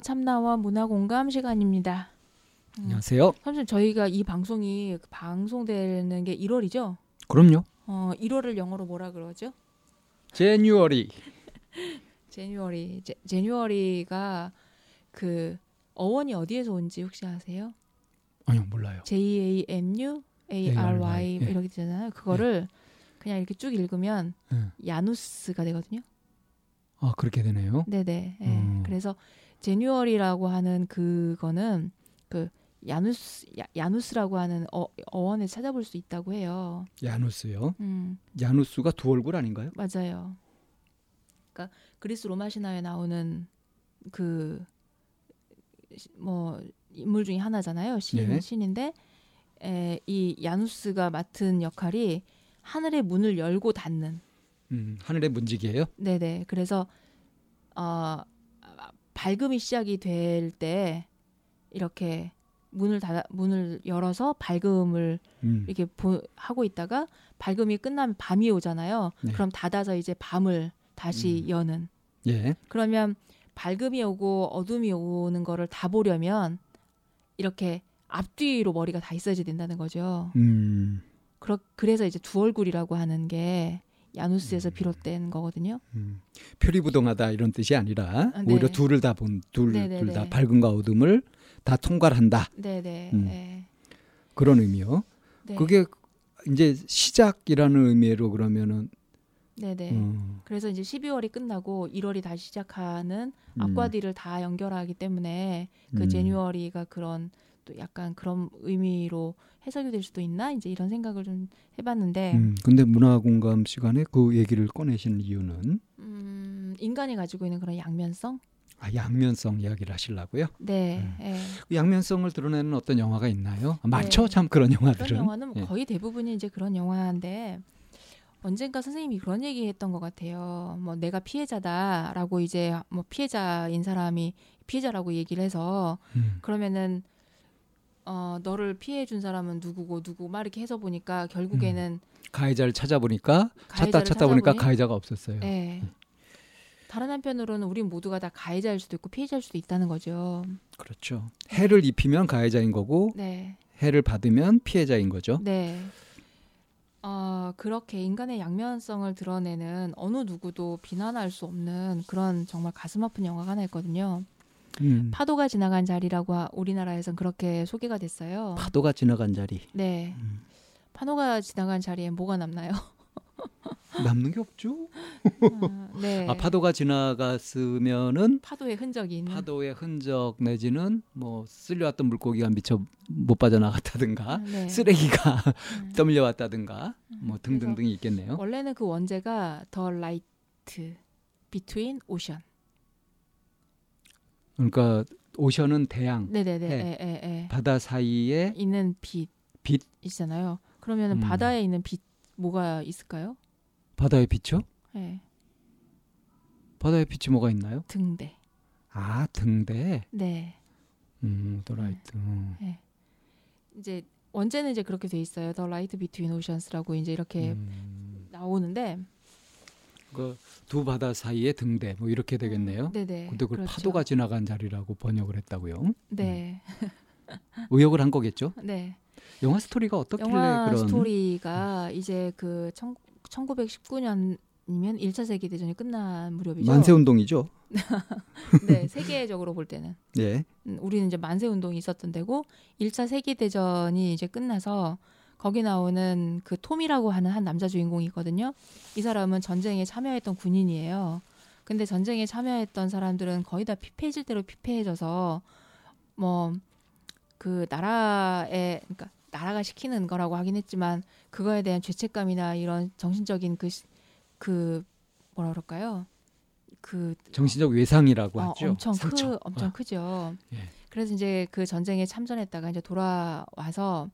안녕하세요. 참나와 문화 공감 시간입니다. 음, 안녕하세요. 사실 저희가 이 방송이 방송되는 게 1월이죠? 그럼요. 어, 1월을 영어로 뭐라 그러죠? 제뉴어리. 제뉴어리. 제, 제뉴어리가 그 어원이 어디에서 온지 혹시 아세요? 아니요, 몰라요. J A N U A R Y 예. 이렇게 되잖아요. 그거를 그냥 이렇게 쭉 읽으면 예. 야누스가 되거든요. 아, 그렇게 되네요. 네네. 예. 음. 그래서 제뉴얼이라고 하는 그거는 그 야누스 야, 야누스라고 하는 어, 어원에 찾아볼 수 있다고 해요. 야누스요. 음 야누스가 두 얼굴 아닌가요? 맞아요. 그러니까 그리스 로마 신화에 나오는 그 뭐 인물 중에 하나잖아요. 신 네. 신인데 에, 이 야누스가 맡은 역할이 하늘의 문을 열고 닫는 음, 하늘의 문지기예요. 네네. 그래서 어, 밝음이 시작이 될 때 이렇게 문을 닫아 문을 열어서 밝음을 음. 이렇게 보, 하고 있다가 밝음이 끝나면 밤이 오잖아요. 네. 그럼 닫아서 이제 밤을 다시 음. 여는. 예. 그러면 밝음이 오고 어둠이 오는 거를 다 보려면 이렇게 앞뒤로 머리가 다 있어야 된다는 거죠. 음. 그러, 그래서 이제 두 얼굴이라고 하는 게 야누스에서 음. 비롯된 거거든요. 음. 표리부동하다 이런 뜻이 아니라 아, 네. 오히려 둘을 다 본, 둘, 네, 네, 둘다 네. 밝음과 어둠을 다 통괄한다. 네네. 음. 네. 그런 의미요. 네. 그게 이제 시작이라는 의미로 그러면은 네네. 음, 그래서 이제 12월이 끝나고 1월이 다시 시작하는 음, 앞과 뒤를 다 연결하기 때문에 그 음. 제뉴어리가 그런 또 약간 그런 의미로 해석이 될 수도 있나 이제 이런 생각을 좀 해봤는데 음, 근데 문화 공감 시간에 그 얘기를 꺼내신 이유는 음, 인간이 가지고 있는 그런 양면성 아, 양면성 이야기를 하시려고요. 네. 그 양면성을 드러내는 어떤 영화가 있나요? 아, 많죠, 네. 참 그런 그런 영화들은. 영화는 예. 거의 대부분이 이제 그런 영화인데 언젠가 선생님이 그런 얘기했던 것 같아요. 뭐 내가 피해자다라고 이제 뭐 피해자인 사람이 피해자라고 얘기를 해서 음, 그러면은 어 너를 피해 준 사람은 누구고 누구 막 이렇게 해서 보니까 결국에는 가해자를 찾아보니까 찾다 가해자를 찾다 보니까 찾아보니- 가해자가 없었어요. 예. 다른 한편으로는 우린 모두가 다 가해자일 수도 있고 피해자일 수도 있다는 거죠. 그렇죠. 해를 입히면 가해자인 거고 네. 해를 받으면 피해자인 거죠. 네. 어, 그렇게 인간의 양면성을 드러내는 어느 누구도 비난할 수 없는 그런 정말 가슴 아픈 영화가 하나 있거든요. 음, 파도가 지나간 자리라고 하- 우리나라에선 그렇게 소개가 됐어요. 파도가 지나간 자리 네. 음, 파도가 지나간 자리에 뭐가 남나요? 남는 게 없죠. 어, 네. 아, 파도가 지나갔으면은 파도의 흔적이 있는. 파도의 흔적 내지는 뭐 쓸려왔던 물고기가 미처 못 빠져나갔다든가 네. 쓰레기가 음. 떠밀려왔다든가 뭐 등등등이 있겠네요. 원래는 그 원제가 The Light Between Ocean. 그러니까 Ocean은 대양, 네네네. 해. 예, 예, 예. 바다 사이에 있는 빛. 빛? 있잖아요. 그러면은 음. 바다에 있는 빛 뭐가 있을까요? 바다의 빛이요? 예. 바다의 빛이 뭐가 있나요? 등대. 아 등대. 네. 음, The Light. 음. 이제 원제는 이제 그렇게 돼 있어요. The Light Between Oceans라고 이제 이렇게 음, 나오는데 그두 바다 사이에 등대 뭐 이렇게 되겠네요. 네네. 근데 그걸 그렇죠. 파도가 지나간 자리라고 번역을 했다고요. 네. 의역을 한 거겠죠. 네. 영화 스토리가 어떻길래 영화 그런 스토리가 이제 그 1919년 이면 1차 세계 대전이 끝난 무렵이죠. 만세 운동이죠. 네, 세계적으로 볼 때는 예. 음, 우리는 이제 만세 운동이 있었던 데고 1차 세계 대전이 이제 끝나서 거기 나오는 그 톰이라고 하는 한 남자 주인공이 있거든요. 이 사람은 전쟁에 참여했던 군인이에요. 근데 전쟁에 참여했던 사람들은 거의 다 피폐해질 대로 피폐해져서 뭐 그 나라에 그러니까 나라가 시키는 거라고 하긴 했지만 그거에 대한 죄책감이나 이런 정신적인 그 그 뭐라 그럴까요? 그 정신적 외상이라고 어, 하죠. 엄청 상처. 크 엄청 아, 크죠. 예. 그래서 이제 그 전쟁에 참전했다가 이제 돌아와서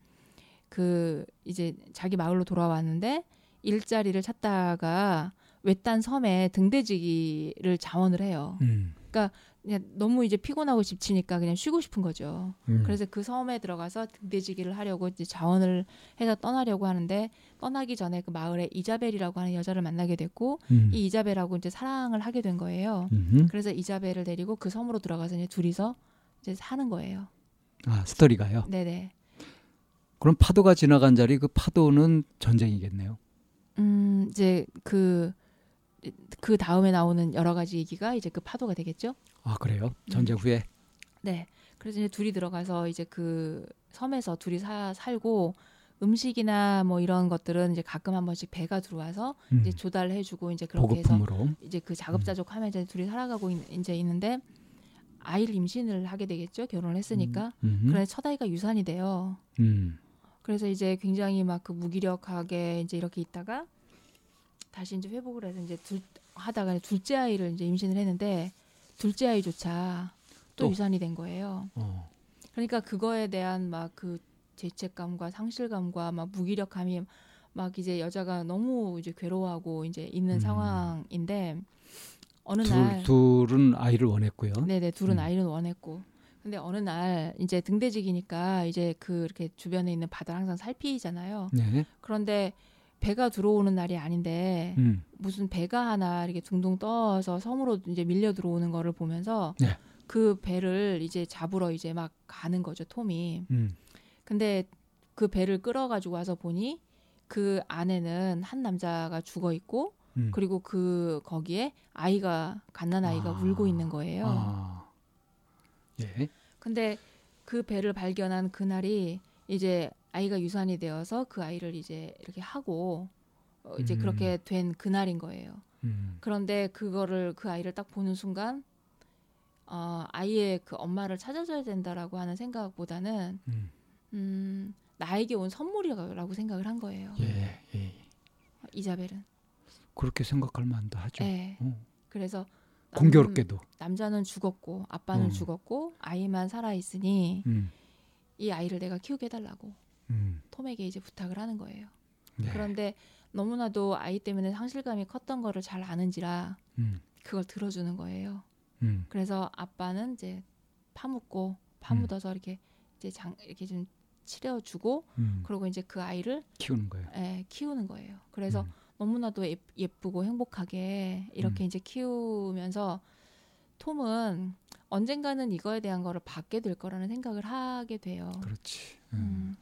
그 이제 자기 마을로 돌아왔는데 일자리를 찾다가 외딴 섬에 등대지기를 자원을 해요. 음. 그러니까 그냥 너무 이제 피곤하고 지치니까 그냥 쉬고 싶은 거죠. 음. 그래서 그 섬에 들어가서 등대지기를 하려고 이제 자원을 해서 떠나려고 하는데 떠나기 전에 그 마을에 이자벨이라고 하는 여자를 만나게 됐고 음. 이 이자벨하고 이제 사랑을 하게 된 거예요. 음. 그래서 이자벨을 데리고 그 섬으로 들어가서 이제 둘이서 이제 사는 거예요. 아 스토리가요. 네네. 그럼 파도가 지나간 자리 그 파도는 전쟁이겠네요. 음 이제 그그 다음에 나오는 여러 가지 얘기가 이제 그 파도가 되겠죠. 아 그래요? 음. 전쟁 후에. 네. 그래서 이제 둘이 들어가서 이제 그 섬에서 둘이 사, 살고 음식이나 뭐 이런 것들은 이제 가끔 한 번씩 배가 들어와서 음. 이제 조달해주고 이제 그렇게 해서 보급품으로. 이제 그 자급자족하면 이제 둘이 살아가고 있, 이제 있는데 아이를 임신을 하게 되겠죠 결혼을 했으니까 음. 그런데 첫 아이가 유산이 돼요. 음. 그래서 이제 굉장히 막 그 무기력하게 이제 이렇게 있다가 다시 이제 회복을 해서 이제 둘 하다가 둘째 아이를 이제 임신을 했는데 둘째 아이조차 또, 또. 유산이 된 거예요. 어. 그러니까 그거에 대한 막 그 죄책감과 상실감과 막 무기력함이 막 이제 여자가 너무 이제 괴로워하고 이제 있는 음. 상황인데 어느 둘 날 둘은 아이를 원했고요. 네네 둘은 음. 아이를 원했고 근데 어느 날 이제 등대지기니까 이제 그 이렇게 주변에 있는 바다를 항상 살피잖아요. 네. 그런데 배가 들어오는 날이 아닌데 음. 무슨 배가 하나 이렇게 둥둥 떠서 섬으로 이제 밀려 들어오는 거를 보면서 네. 그 배를 이제 잡으러 이제 막 가는 거죠 톰이. 음. 근데 그 배를 끌어가지고 와서 보니 그 안에는 한 남자가 죽어 있고 음. 그리고 그 거기에 아이가 갓난 아이가 아. 울고 있는 거예요. 아. 예. 근데 그 배를 발견한 그날이 이제 아이가 유산이 되어서 그 아이를 이제 이렇게 하고 어, 이제 음. 그렇게 된 그날인 거예요. 음. 그런데 그거를 그 아이를 딱 보는 순간 어, 아이의 그 엄마를 찾아줘야 된다라고 하는 생각보다는 음. 음, 나에게 온 선물이라고 생각을 한 거예요. 예. 예. 이자벨은. 그렇게 생각할 만도 하죠. 네. 어. 그래서 남- 공교롭게도. 남자는 죽었고 아빠는 음. 죽었고 아이만 살아 있으니 음. 이 아이를 내가 키우게 해달라고 음. 톰에게 이제 부탁을 하는 거예요. 네. 그런데 너무나도 아이 때문에 상실감이 컸던 거를 잘 아는지라 음. 그걸 들어주는 거예요. 음. 그래서 아빠는 이제 파묻고 파묻어서 이렇게 이제 장 이렇게 좀 치료주고 음. 그리고 이제 그 아이를 키우는 거예요. 예, 키우는 거예요. 그래서 음. 너무나도 예, 예쁘고 행복하게 이렇게 음. 이제 키우면서 톰은 언젠가는 이거에 대한 거를 받게 될 거라는 생각을 하게 돼요. 그렇지. 음. 음.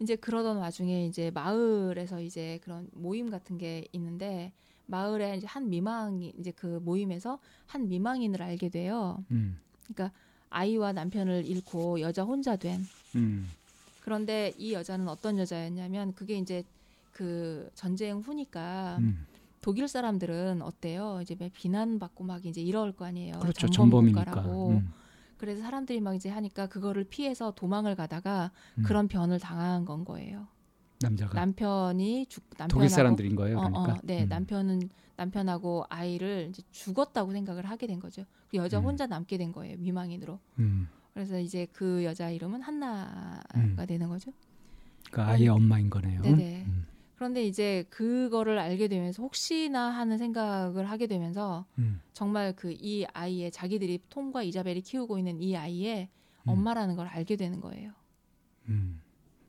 이제 그러던 와중에 이제 마을에서 이제 그런 모임 같은 게 있는데 마을에 이제 한 미망이 이제 그 모임에서 한 미망인을 알게 돼요. 음. 그러니까 아이와 남편을 잃고 여자 혼자 된 음. 그런데 이 여자는 어떤 여자였냐면 그게 이제 그 전쟁 후니까 음. 독일 사람들은 어때요? 이제 막 비난받고 막 이제 이럴 거 아니에요. 그렇죠. 전범 전범이니까. 국가라고. 음. 그래서 사람들이 막 이제 하니까 그거를 피해서 도망을 가다가 음. 그런 변을 당한 건 거예요. 남자가 남편이 죽 남편하고 독일 사람들인 거예요. 어, 그러니까. 어, 네, 음. 남편은 남편하고 아이를 이제 죽었다고 생각을 하게 된 거죠. 그 여자 음. 혼자 남게 된 거예요. 미망인으로. 음. 그래서 이제 그 여자 이름은 한나가 음. 되는 거죠. 그 아이의 엄마인 거네요. 네네. 음. 그런데 이제 그거를 알게 되면서 혹시나 하는 생각을 하게 되면서 음. 정말 그 이 아이의 자기들이 톰과 이자벨이 키우고 있는 이 아이의 음. 엄마라는 걸 알게 되는 거예요. 음.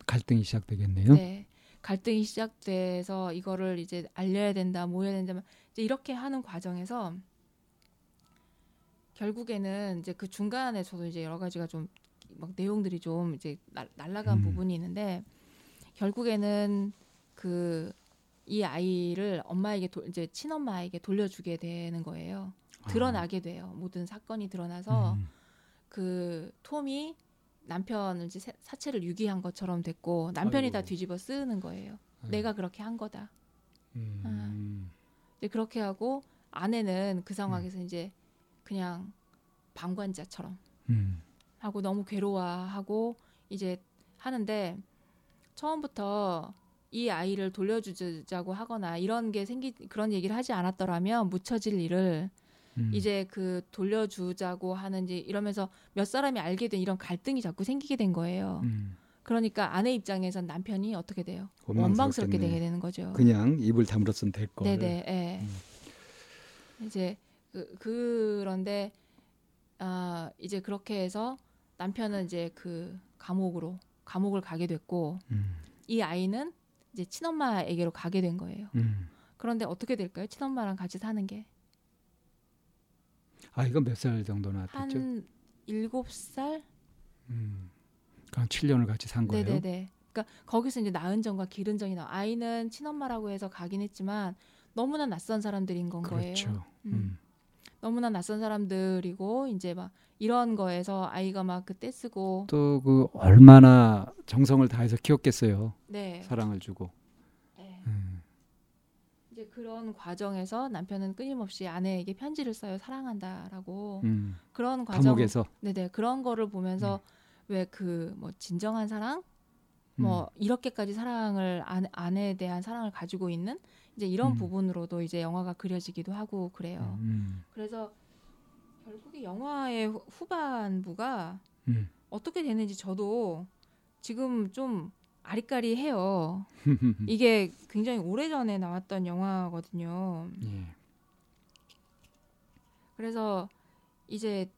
갈등이 시작되겠네요. 네. 갈등이 시작돼서 이거를 이제 알려야 된다, 뭐 해야 된다, 이제 이렇게 하는 과정에서 결국에는 이제 그 중간에 저도 이제 여러 가지가 좀 막 내용들이 좀 이제 날, 날라간 음. 부분이 있는데 결국에는 그 이 아이를 엄마에게 도, 이제 친엄마에게 돌려주게 되는 거예요. 드러나게 돼요. 모든 사건이 드러나서 음. 그 톰이 남편을 이제 사- 사체를 유기한 것처럼 됐고 남편이 다 아이고. 뒤집어 쓰는 거예요. 아이고. 내가 그렇게 한 거다. 음. 이제 그렇게 하고 아내는 그 상황에서 이제 그냥 방관자처럼 음. 하고 너무 괴로워하고 이제 하는데 처음부터 이 아이를 돌려주자고 하거나 이런 게 생기 그런 얘기를 하지 않았더라면 묻혀질 일을 음. 이제 그 돌려주자고 하는지 이러면서 몇 사람이 알게 된 이런 갈등이 자꾸 생기게 된 거예요. 음. 그러니까 아내 입장에선 남편이 어떻게 돼요? 원망스럽게. 되게 되는 거죠. 그냥 입을 다물었으면 될 걸. 네네. 예. 음. 이제 그, 그런데 아 이제 그렇게 해서 남편은 이제 그 감옥으로 감옥을 가게 됐고 음. 이 아이는 이제 친엄마에게로 가게 된 거예요. 음. 그런데 어떻게 될까요? 친엄마랑 같이 사는 게 아 이건 몇 살 정도 나왔죠? 한 일곱 살? 음. 그럼 7년을 같이 산 거예요? 네네네. 그러니까 거기서 이제 나은정과 기른정이 나. 아이는 친엄마라고 해서 가긴 했지만 너무나 낯선 사람들인 건 그렇죠. 거예요. 음. 음. 너무나 낯선 사람들이고 이제 막 이런 거에서 아이가 막 그때 쓰고 또 그 얼마나 정성을 다해서 키웠겠어요. 네. 사랑을 주고. 네. 음. 이제 그런 과정에서 남편은 끊임없이 아내에게 편지를 써요. 사랑한다라고. 음. 그런 과정 감옥에서 네네 그런 거를 보면서 왜그 뭐 진정한 사랑 뭐 이렇게까지 사랑을 아, 아내에 대한 사랑을 가지고 있는 이제 이런 음. 부분으로도 이제 영화가 그려지기도 하고 그래요. 음. 그래서 결국에 영화의 후- 후반부가 음. 어떻게 되는지 저도 지금 좀 아리까리해요. 이게 굉장히 오래전에 나왔던 영화거든요. 예. 그래서 이제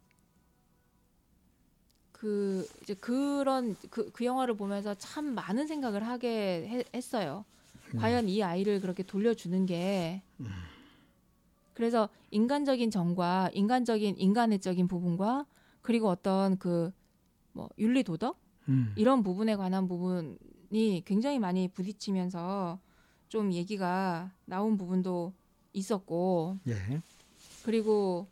그 이제 그런 그, 그 영화를 보면서 참 많은 생각을 하게 해- 했어요. 음. 과연 이 아이를 그렇게 돌려주는 게 그래서 인간적인 정과 인간적인 인간의적인 부분과 그리고 어떤 그 뭐 윤리 도덕 음. 이런 부분에 관한 부분이 굉장히 많이 부딪히면서 좀 얘기가 나온 부분도 있었고 예. 그리고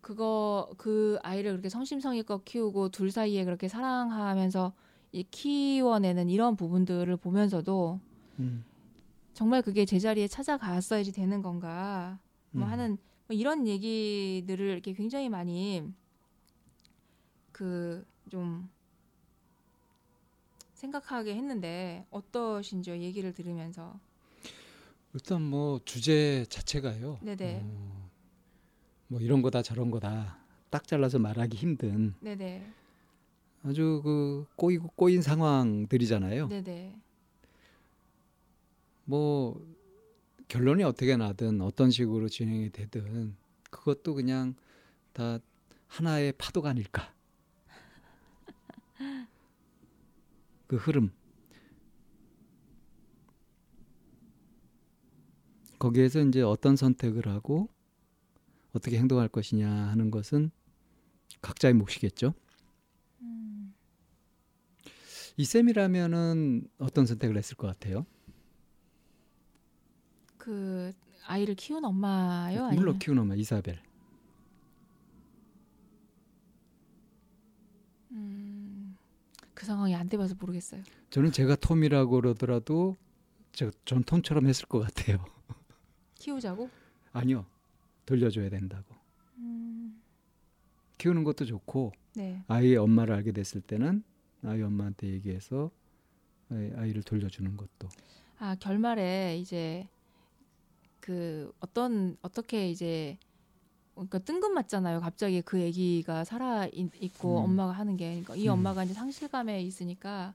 그거 그 아이를 그렇게 성심성의껏 키우고 둘 사이에 그렇게 사랑하면서 이 키워내는 이런 부분들을 보면서도 음. 정말 그게 제자리에 찾아갔어야지 되는 건가 뭐 음. 하는 뭐 이런 얘기들을 이렇게 굉장히 많이 그 좀 생각하게 했는데 어떠신지요 얘기를 들으면서 일단 뭐 주제 자체가요. 네네. 어, 뭐 이런 거다 저런 거다 딱 잘라서 말하기 힘든 네네 아주 그 꼬이고 꼬인 상황들이잖아요. 네네 뭐 결론이 어떻게 나든 어떤 식으로 진행이 되든 그것도 그냥 다 하나의 파도가 아닐까. 그 흐름. 거기에서 이제 어떤 선택을 하고 어떻게 행동할 것이냐 하는 것은 각자의 몫이겠죠. 음. 이 쌤이라면은 어떤 선택을 했을 것 같아요? 그 아이를 키운 엄마요? 물로 아니면 키운 엄마 이사벨. 음, 그 상황이 안 돼봐서 모르겠어요. 저는 제가 톰이라고 그러더라도 저, 전 톰처럼 했을 것 같아요. 키우자고? 아니요. 돌려줘야 된다고. 음, 키우는 것도 좋고 네. 아이의 엄마를 알게 됐을 때는 아이 엄마한테 얘기해서 아이- 아이를 돌려주는 것도. 아 결말에 이제 그 어떤 어떻게 이제 그러니까 뜬금맞잖아요. 갑자기 그 아기가 살아 있, 고 음. 엄마가 하는 게 그러니까 이 음. 엄마가 이제 상실감에 있으니까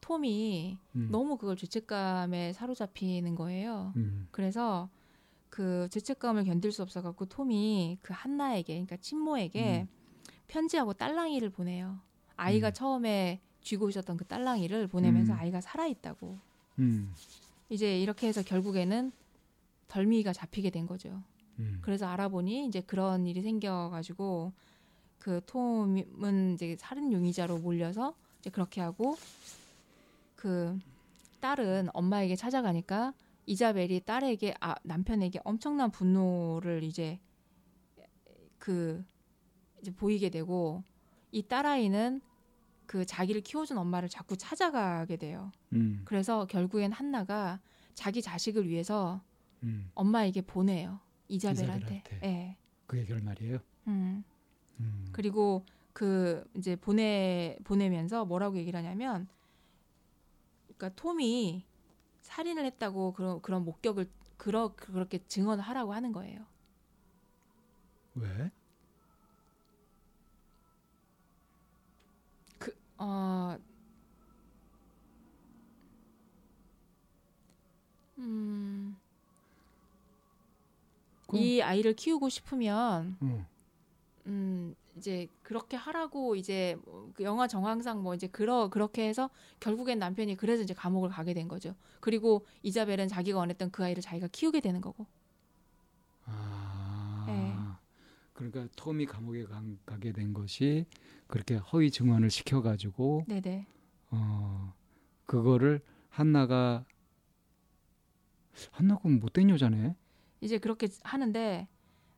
톰이 음. 너무 그걸 죄책감에 사로잡히는 거예요. 음. 그래서 그 죄책감을 견딜 수 없어 갖고 톰이 그 한나에게 그러니까 친모에게 편지하고 딸랑이를 보내요. 아이가 음. 처음에 쥐고 있었던 그 딸랑이를 보내면서 음. 아이가 살아 있다고. 음. 이제 이렇게 해서 결국에는 덜미가 잡히게 된 거죠. 음. 그래서 알아보니 이제 그런 일이 생겨가지고 그 톰은 이제 살인 용의자로 몰려서 이제 그렇게 하고 그 딸은 엄마에게 찾아가니까 이자벨이 딸에게 아 남편에게 엄청난 분노를 이제 그 이제 보이게 되고 이 딸아이는 그 자기를 키워준 엄마를 자꾸 찾아가게 돼요. 음. 그래서 결국엔 한나가 자기 자식을 위해서 음. 엄마에게 보내요. 이자벨한테. 이자벨한테. 예. 그게 결말이에요. 음. 음. 그리고 그 이제 보내 보내면서 뭐라고 얘기를 하냐면 그러니까 톰이 살인을 했다고 그런 그런 목격을 그러 그렇게 증언을 하라고 하는 거예요. 왜? 어 음. 이 아이를 키우고 싶으면 어. 음 이제 그렇게 하라고 이제 그 영화 정황상 뭐 이제 그러 그렇게 해서 결국엔 남편이 그래서 이제 감옥을 가게 된 거죠. 그리고 이자벨은 자기가 원했던 그 아이를 자기가 키우게 되는 거고. 아. 네. 그러니까 톰이 감옥에 간- 가게 된 것이 그렇게 허위 증언을 시켜 가지고 네네. 어 그거를 한나가 한나가 못된 여자네. 이제 그렇게 하는데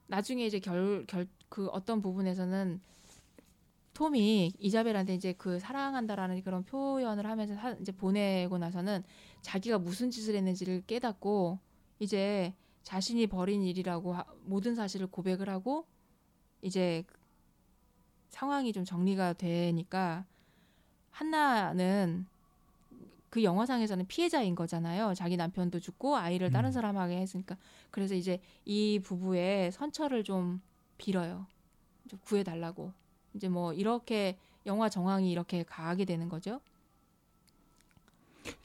나중에 이제 결 결 그 어떤 부분에서는 톰이 이자벨한테 이제 그 사랑한다라는 그런 표현을 하면서 사- 이제 보내고 나서는 자기가 무슨 짓을 했는지를 깨닫고 이제 자신이 벌인 일이라고 하- 모든 사실을 고백을 하고 이제 상황이 좀 정리가 되니까 한나는 그 영화상에서는 피해자인 거잖아요. 자기 남편도 죽고 아이를 다른 음. 사람에게 했으니까. 그래서 이제 이 부부의 선처를 좀 빌어요. 좀 구해달라고. 이제 뭐 이렇게 영화 정황이 이렇게 가게 되는 거죠.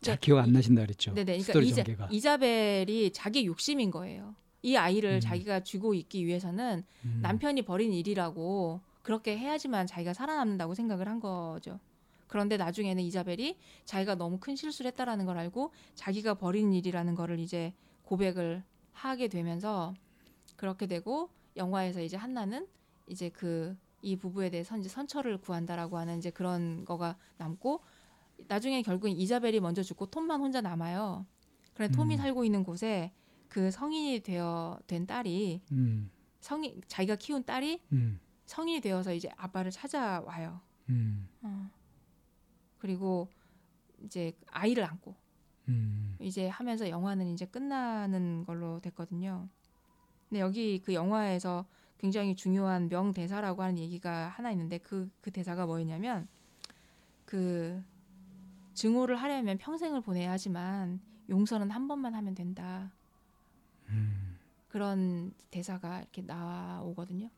잘 네, 기억 안 이- 나신다 그랬죠. 네네. 그러니까 이자. 이자벨이 자기 욕심인 거예요. 이 아이를 음. 자기가 쥐고 있기 위해서는 음. 남편이 벌인 일이라고 그렇게 해야지만 자기가 살아남는다고 생각을 한 거죠. 그런데 나중에는 이자벨이 자기가 너무 큰 실수를 했다라는 걸 알고 자기가 벌인 일이라는 거를 이제 고백을 하게 되면서 그렇게 되고 영화에서 이제 한나는 이제 그 이 부부에 대해서 이제 선처를 구한다라고 하는 이제 그런 거가 남고 나중에 결국 이자벨이 먼저 죽고 톰만 혼자 남아요. 그래 톰이 음. 살고 있는 곳에 그 성인이 되어 된 딸이 음. 성인 자기가 키운 딸이 음. 성인이 되어서 이제 아빠를 찾아와요. 음. 어. 그리고 이제 아이를 안고 음. 이제 하면서 영화는 이제 끝나는 걸로 됐거든요. 근데 여기 그 영화에서 굉장히 중요한 명대사라고 하는 얘기가 하나 있는데 그, 그 대사가 뭐였냐면 그 증오를 하려면 평생을 보내야 하지만 용서는 한 번만 하면 된다. 음. 그런 대사가 이렇게 나오거든요.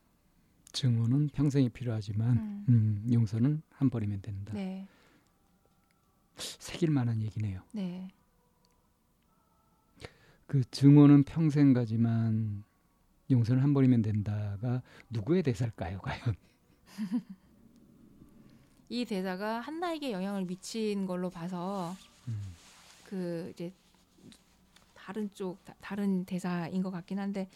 증오는 평생이 필요하지만 음. 음, 용서는 한 번이면 된다. 네, 새길 만한 얘기네요. 네. 그 증오는 평생 가지만 용서는 한 번이면 된다가 누구의 대사일까요, 과연? 이 대사가 한나에게 영향을 미친 걸로 봐서 음. 그 이제 다른 쪽 다- 다른 대사인 것 같긴 한데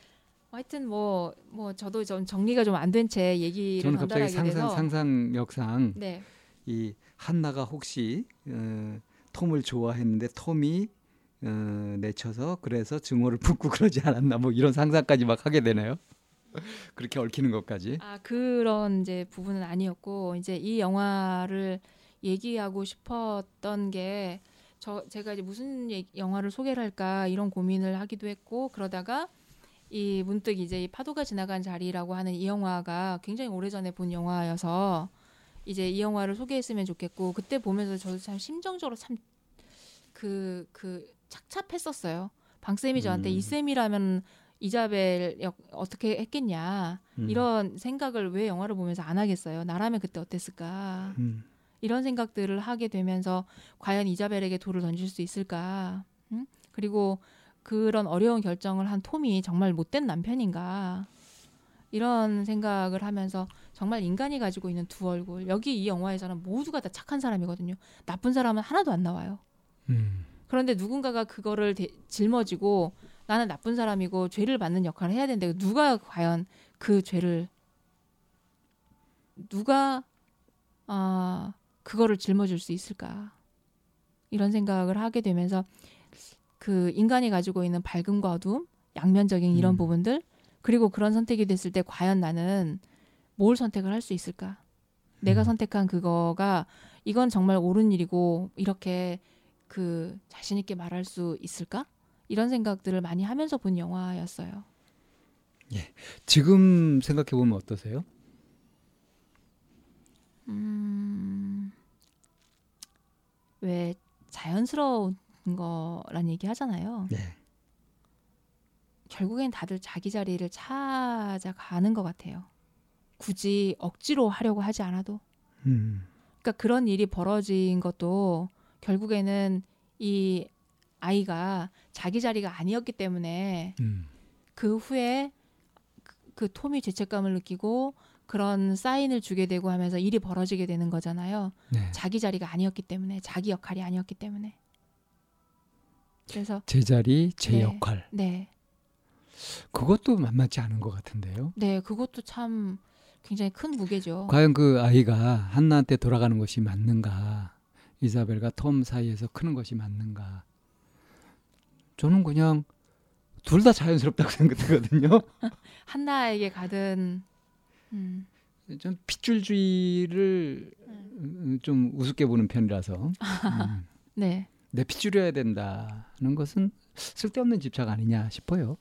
하여튼 뭐뭐 저도 좀 정리가 좀 안 된 채 얘기를 저는 갑자기 상상 돼서 상상력상 네 이 한나가 혹시 어, 톰을 좋아했는데 톰이 어, 내쳐서 그래서 증오를 품고 그러지 않았나 뭐 이런 상상까지 막 하게 되네요. 그렇게 얽히는 것까지. 아 그런 이제 부분은 아니었고 이제 이 영화를 얘기하고 싶었던 게 저 제가 이제 무슨 얘기- 영화를 소개를 할까 이런 고민을 하기도 했고 그러다가 이 문득 이제 이 파도가 지나간 자리라고 하는 이 영화가 굉장히 오래전에 본 영화여서 이제 이 영화를 소개했으면 좋겠고 그때 보면서 저도 참 심정적으로 참그그 착잡했었어요. 방 쌤이 저한테 음. 이 쌤이라면 이자벨 역 어떻게 했겠냐 음. 이런 생각을 왜 영화를 보면서 안 하겠어요. 나라면 그때 어땠을까 음. 이런 생각들을 하게 되면서 과연 이자벨에게 돌을 던질 수 있을까? 응? 그리고 그런 어려운 결정을 한 톰이 정말 못된 남편인가? 이런 생각을 하면서 정말 인간이 가지고 있는 두 얼굴. 여기 이 영화에서는 모두가 다 착한 사람이거든요. 나쁜 사람은 하나도 안 나와요. 음. 그런데 누군가가 그거를 대- 짊어지고 나는 나쁜 사람이고 죄를 받는 역할을 해야 되는데 누가 과연 그 죄를 누가 아 그거를 짊어질 수 있을까 이런 생각을 하게 되면서 그 인간이 가지고 있는 밝음과 어두움 양면적인 이런 음. 부분들 그리고 그런 선택이 됐을 때 과연 나는 뭘 선택을 할 수 있을까 내가 음. 선택한 그거가 이건 정말 옳은 일이고 이렇게 그 자신 있게 말할 수 있을까? 이런 생각들을 많이 하면서 본 영화였어요. 지금 생각해 보면 어떠세요? 음, 왜 자연스러운 거란 얘기 하잖아요. 네. 결국엔 다들 자기 자리를 찾아가는 것 같아요. 굳이 억지로 하려고 하지 않아도. 음. 그러니까 그런 일이 벌어진 것도 결국에는 이 아이가 자기 자리가 아니었기 때문에 음. 그 후에 그 톰이 죄책감을 느끼고 그런 사인을 주게 되고 하면서 일이 벌어지게 되는 거잖아요. 네. 자기 자리가 아니었기 때문에 자기 역할이 아니었기 때문에. 그래서 제 자리 제 네. 역할 네, 그것도 만만치 않은 것 같은데요. 네 그것도 참 굉장히 큰 무게죠. 과연 그 아이가 한나한테 돌아가는 것이 맞는가? 이사벨과 톰 사이에서 크는 것이 맞는가? 저는 그냥 둘 다 자연스럽다고 생각하거든요. 한나에게 가든 음, 좀 핏줄주의를 음, 좀 우습게 보는 편이라서 음, 네. 내 핏줄여야 된다는 것은 쓸데없는 집착 아니냐 싶어요.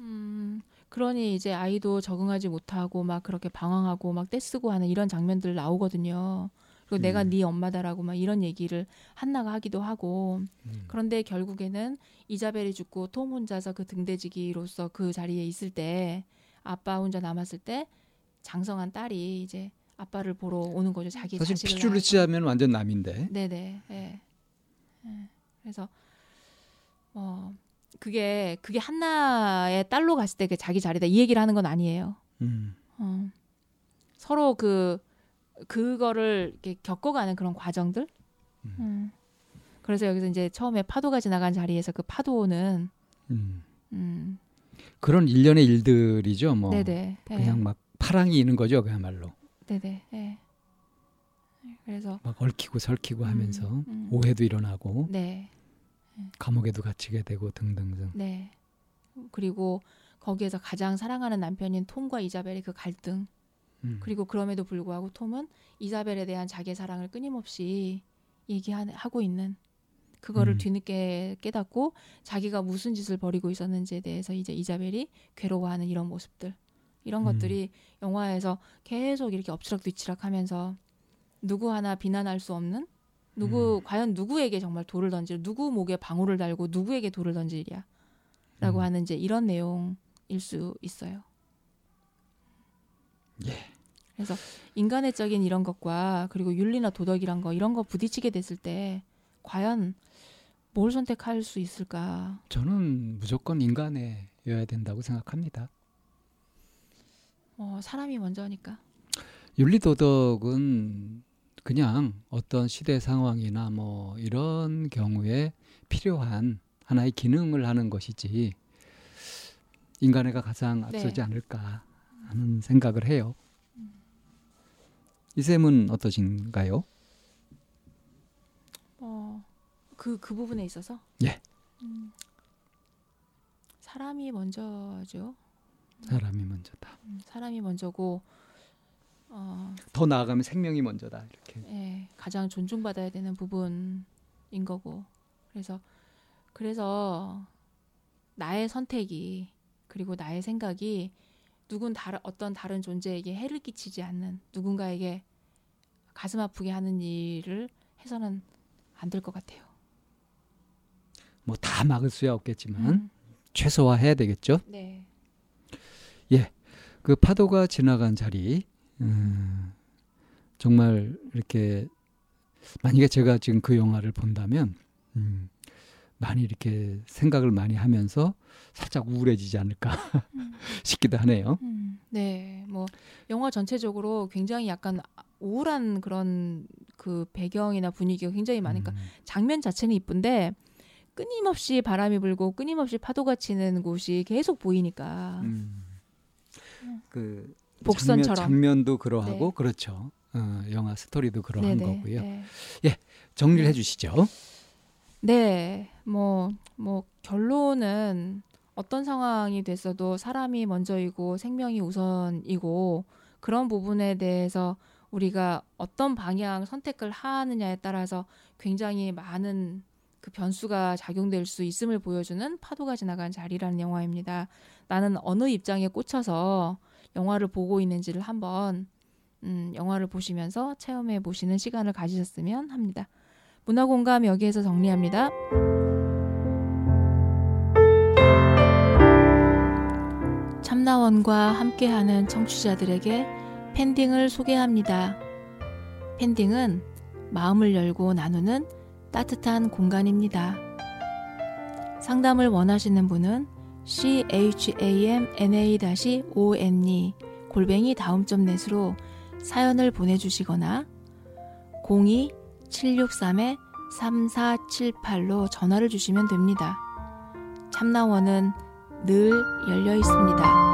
음, 그러니 이제 아이도 적응하지 못하고 막 그렇게 방황하고 막 떼쓰고 하는 이런 장면들 나오거든요. 그리고 내가 음. 네 엄마다라고 막 이런 얘기를 한나가 하기도 하고 음. 그런데 결국에는 이자벨이 죽고 톰 혼자서 그 등대지기로서 그 자리에 있을 때 아빠 혼자 남았을 때 장성한 딸이 이제 아빠를 보러 오는 거죠. 자기 사실. 찌하면 완전 남인데. 네네. 예. 예. 그래서 어 그게 그게 한나의 딸로 갔을 때 그 자기 자리다 이 얘기를 하는 건 아니에요. 음. 어. 서로 그 그거를 이렇게 겪어가는 그런 과정들. 음. 음. 그래서 여기서 이제 처음에 파도가 지나간 자리에서 그 파도는 음. 음. 그런 일련의 일들이죠. 뭐 네네. 예. 그냥 막 파랑이 있는 거죠, 그야말로. 네네. 예. 그래서 막 얽히고 설키고 하면서 음, 음. 오해도 일어나고 네. 감옥에도 갇히게 되고 등등등. 네. 그리고 거기에서 가장 사랑하는 남편인 톰과 이자벨의 그 갈등. 음. 그리고 그럼에도 불구하고 톰은 이자벨에 대한 자기의 사랑을 끊임없이 얘기하고 있는 그거를 음. 뒤늦게 깨닫고 자기가 무슨 짓을 벌이고 있었는지에 대해서 이제 이자벨이 괴로워하는 이런 모습들 이런 음. 것들이 영화에서 계속 이렇게 엎치락뒤치락하면서 누구 하나 비난할 수 없는 누구 음. 과연 누구에게 정말 돌을 던질 누구 목에 방울을 달고 누구에게 돌을 던질이야라고 음. 하는 이제 이런 내용일 수 있어요. 예. 그래서 인간의적인 이런 것과 그리고 윤리나 도덕이란 거 이런 거 부딪히게 됐을 때 과연 뭘 선택할 수 있을까? 저는 무조건 인간에여야 된다고 생각합니다. 어, 사람이 먼저니까. 윤리 도덕은 그냥 어떤 시대 상황이나 뭐 이런 경우에 필요한 하나의 기능을 하는 것이지 인간애가 가장 앞서지 네. 않을까 하는 생각을 해요. 이 쌤은 어떠신가요? 어, 그, 그 부분에 있어서? 예. 음, 사람이 먼저죠. 사람이 먼저다. 음, 사람이 먼저고, 어, 더 나아가면 생명이 먼저다. 이렇게. 예, 가장 존중받아야 되는 부분인 거고. 그래서, 그래서 나의 선택이, 그리고 나의 생각이 누군 다른, 어떤 다른 존재에게 해를 끼치지 않는 누군가에게 가슴 아프게 하는 일을 해서는 안 될 것 같아요. 뭐 다 막을 수야 없겠지만 음, 최소화해야 되겠죠. 네. 그 파도가 지나간 자리 음, 정말 이렇게 만약에 제가 지금 그 영화를 본다면 음, 많이 이렇게 생각을 많이 하면서 살짝 우울해지지 않을까 싶기도 하네요. 음, 네, 뭐 영화 전체적으로 굉장히 약간 우울한 그런 그 배경이나 분위기가 굉장히 많으니까 음, 장면 자체는 이쁜데 끊임없이 바람이 불고 끊임없이 파도가 치는 곳이 계속 보이니까 음. 그 복선처럼. 장면, 도 그러하고 네. 그렇죠. 어, 영화 스토리도 그러한 네네, 거고요. 네. 정리를 네. 해주시죠. 네, 뭐, 뭐, 결론은 어떤 상황이 됐어도 사람이 먼저이고 생명이 우선이고 그런 부분에 대해서 우리가 어떤 방향 선택을 하느냐에 따라서 굉장히 많은 그 변수가 작용될 수 있음을 보여주는 파도가 지나간 자리라는 영화입니다. 나는 어느 입장에 꽂혀서 영화를 보고 있는지를 한번 음, 영화를 보시면서 체험해 보시는 시간을 가지셨으면 합니다. 문화 공감 여기에서 정리합니다. 참나원과 함께하는 청취자들에게 팬딩을 소개합니다. 팬딩은 마음을 열고 나누는 따뜻한 공간입니다. 상담을 원하시는 분은 c h a m n a o n e 골뱅이 다음점 넷으로 사연을 보내주시거나 02-763-3478로 전화를 주시면 됩니다. 참나원은 늘 열려 있습니다.